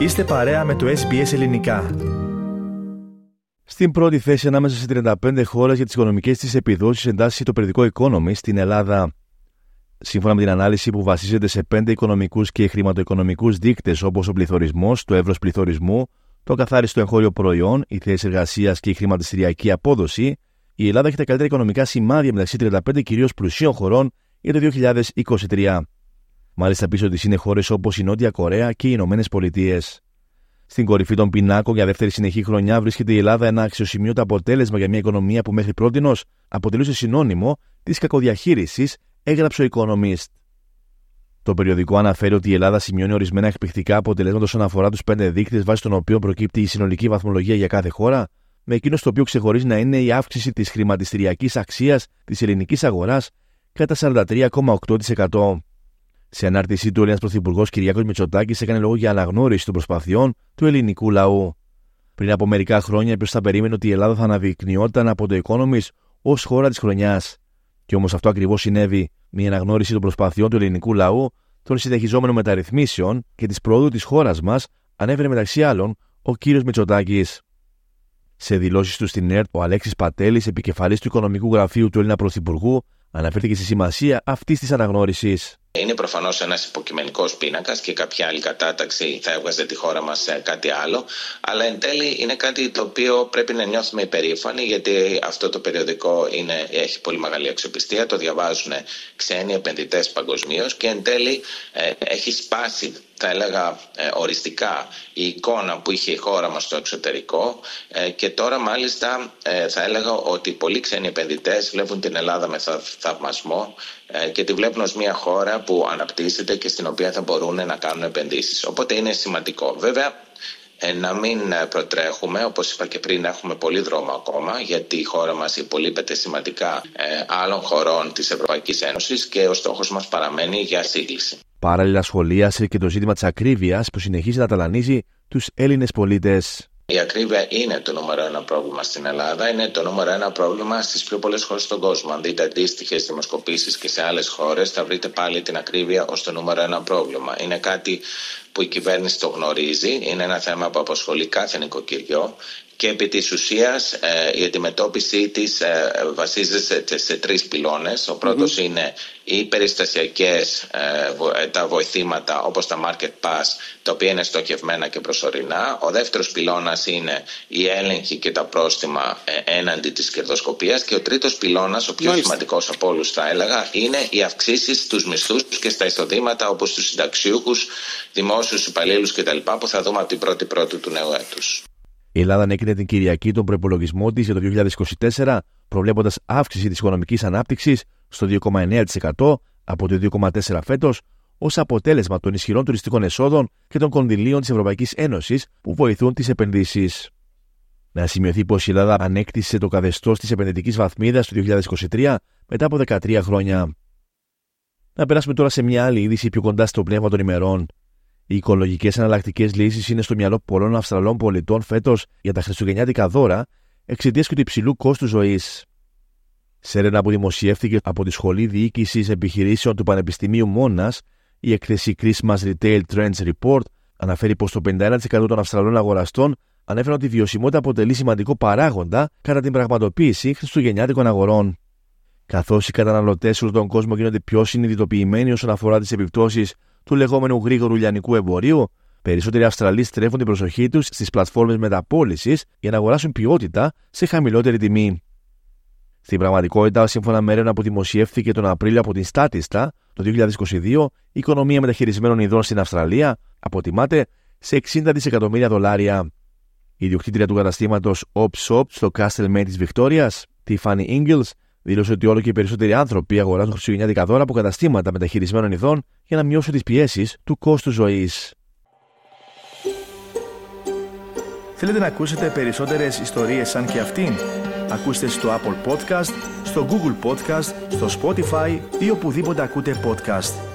Είστε παρέα με το SBS Ελληνικά. Στην πρώτη θέση ανάμεσα σε 35 χώρες για τις οικονομικές της επιδόσεις εντάσσει το περιοδικό Economy στην Ελλάδα. Σύμφωνα με την ανάλυση που βασίζεται σε πέντε οικονομικούς και χρηματοοικονομικούς δείκτες όπως ο πληθωρισμός, το εύρος πληθωρισμού, το καθάριστο εγχώριο προϊόν, η θέση εργασίας και η χρηματιστηριακή απόδοση, η Ελλάδα έχει τα καλύτερα οικονομικά σημάδια μεταξύ 35 κυρίως πλουσίων χωρών για το 2023. Μάλιστα πίσω της είναι χώρες όπως η Νότια Κορέα και οι Ηνωμένες Πολιτείες. Στην κορυφή των πινάκων για δεύτερη συνεχή χρονιά βρίσκεται η Ελλάδα ένα αξιοσημείωτο αποτέλεσμα για μια οικονομία που μέχρι πρώτη αποτελούσε συνώνυμο της κακοδιαχείρισης, έγραψε ο Economist. Το περιοδικό αναφέρει ότι η Ελλάδα σημειώνει ορισμένα εκπληκτικά αποτελέσματα όσον αφορά τους πέντε δείκτες βάσει των οποίων προκύπτει η συνολική βαθμολογία για κάθε χώρα, με εκείνος το οποίο ξεχωρίζει να είναι η αύξηση της χρηματιστηριακής αξίας της ελληνικής αγοράς κατά 43,8%. Σε ανάρτησή του, ο Έλληνας Πρωθυπουργός Κυριάκος Μητσοτάκης έκανε λόγο για αναγνώριση των προσπαθειών του ελληνικού λαού. Πριν από μερικά χρόνια, ποιος θα περίμενε ότι η Ελλάδα θα αναδεικνυόταν από το Economist ως χώρα της χρονιάς. Και όμως αυτό ακριβώς συνέβη, μια αναγνώριση των προσπαθειών του ελληνικού λαού, των συνεχιζόμενων μεταρρυθμίσεων και της πρόοδου της χώρας μας, ανέφερε μεταξύ άλλων ο κύριος Μητσοτάκης. Σε δηλώσεις του στην ΕΡΤ, ο Αλέξης Πατέλης, επικεφαλής του Οικονομικού Γραφείου του Έλληνα Πρωθυπουργού, αναφέρθηκε στη σημασία αυτής της αναγνώρισης. Είναι προφανώς ένας υποκειμενικός πίνακας και κάποια άλλη κατάταξη θα έβγαζε τη χώρα μας σε κάτι άλλο. Αλλά εν τέλει είναι κάτι το οποίο πρέπει να νιώθουμε υπερήφανοι γιατί αυτό το περιοδικό είναι, έχει πολύ μεγάλη αξιοπιστία. Το διαβάζουν ξένοι επενδυτές παγκοσμίως και εν τέλει ε, έχει σπάσει θα έλεγα ε, οριστικά η εικόνα που είχε η χώρα μας στο εξωτερικό ε, και τώρα μάλιστα ε, θα έλεγα ότι πολλοί ξένοι επενδυτές βλέπουν την Ελλάδα με θαυμασμό και τη βλέπουν ως μια χώρα που αναπτύσσεται και στην οποία θα μπορούν να κάνουν επενδύσεις. Οπότε είναι σημαντικό. Βέβαια να μην προτρέχουμε, όπως είπα και πριν έχουμε πολύ δρόμο ακόμα γιατί η χώρα μας υπολείπεται σημαντικά άλλων χωρών της Ευρωπαϊκής Ένωσης και ο στόχος μας παραμένει για σύγκληση. Παράλληλα, σχολίασε και το ζήτημα της ακρίβειας που συνεχίζει να ταλανίζει τους Έλληνες πολίτες. Η ακρίβεια είναι το νούμερο ένα πρόβλημα στην Ελλάδα. Είναι το νούμερο ένα πρόβλημα στις πιο πολλές χώρες στον κόσμο. Αν δείτε αντίστοιχες δημοσκοπήσεις και σε άλλες χώρες, θα βρείτε πάλι την ακρίβεια ως το νούμερο ένα πρόβλημα. Είναι κάτι που η κυβέρνηση το γνωρίζει. Είναι ένα θέμα που απασχολεί κάθε νοικοκυριό και επί της ουσίας ε, η αντιμετώπιση της ε, βασίζεται σε τρεις πυλώνες. Ο πρωτος είναι οι περιστασιακές ε, τα βοηθήματα όπως τα Market Pass τα οποία είναι στοχευμένα και προσωρινά. Ο δεύτερος πυλώνας είναι η έλεγχη και τα πρόστιμα έναντι της κερδοσκοπίας και ο τρίτος πυλώνας, ο πιο Μάλιστα. σημαντικός από όλους θα έλεγα, είναι οι αυξήσεις στους μισθούς και στα εισοδήματα όπως στους συνταξιούχους, δημόσιους υπαλλήλους κτλ. που θα δούμε από την πρώτη πρώτη του νέου έτους. Η Ελλάδα ανέκρινε την Κυριακή τον προπολογισμό της για το 2024, προβλέποντας αύξηση της οικονομικής ανάπτυξης στο 2,9% από το 2,4% φέτος, ως αποτέλεσμα των ισχυρών τουριστικών εσόδων και των κονδυλίων της Ευρωπαϊκής Ένωσης που βοηθούν τις επενδύσεις. Να σημειωθεί πως η Ελλάδα ανέκτησε το καθεστώς της επενδυτικής βαθμίδας το 2023 μετά από 13 χρόνια. Να περάσουμε τώρα σε μια άλλη είδηση πιο κοντά στο πνεύμα των ημερών. Οι οικολογικές εναλλακτικές λύσεις είναι στο μυαλό πολλών Αυστραλών πολιτών φέτος για τα χριστουγεννιάτικα δώρα εξαιτίας και του υψηλού κόστου ζωής. Σε έρευνα που δημοσιεύτηκε από τη Σχολή Διοίκησης Επιχειρήσεων του Πανεπιστημίου Μόνας, η έκθεση Christmas Retail Trends Report αναφέρει πως το 51% των Αυστραλών αγοραστών ανέφεραν ότι η βιωσιμότητα αποτελεί σημαντικό παράγοντα κατά την πραγματοποίηση χριστουγεννιάτικων αγορών. Καθώς οι καταναλωτές σε όλο τον κόσμο γίνονται πιο συνειδητοποιημένοι όσον αφορά τις επιπτώσεις του λεγόμενου γρήγορου λιανικού εμπορίου, περισσότεροι Αυστραλοί στρέφουν την προσοχή τους στις πλατφόρμες μεταπόλησης για να αγοράσουν ποιότητα σε χαμηλότερη τιμή. Στην πραγματικότητα, σύμφωνα με έρευνα που δημοσιεύθηκε τον Απρίλιο από την Στάτιστα το 2022, η οικονομία μεταχειρισμένων ειδών στην Αυστραλία αποτιμάται σε 60 δισεκατομμύρια δολάρια. Η ιδιοκτήτρια του καταστήματος Op Shop στο Castle May της Βικτόριας, Tiffany Ingles, δήλωσε ότι όλο και οι περισσότεροι άνθρωποι αγοράζουν χριστουγεννιάτικα δώρα από καταστήματα μεταχειρισμένων ειδών για να μειώσουν τις πιέσεις του κόστους ζωής. Θέλετε να ακούσετε περισσότερες ιστορίες σαν και αυτήν; Ακούστε στο Apple Podcast, στο Google Podcast, στο Spotify ή οπουδήποτε ακούτε podcast.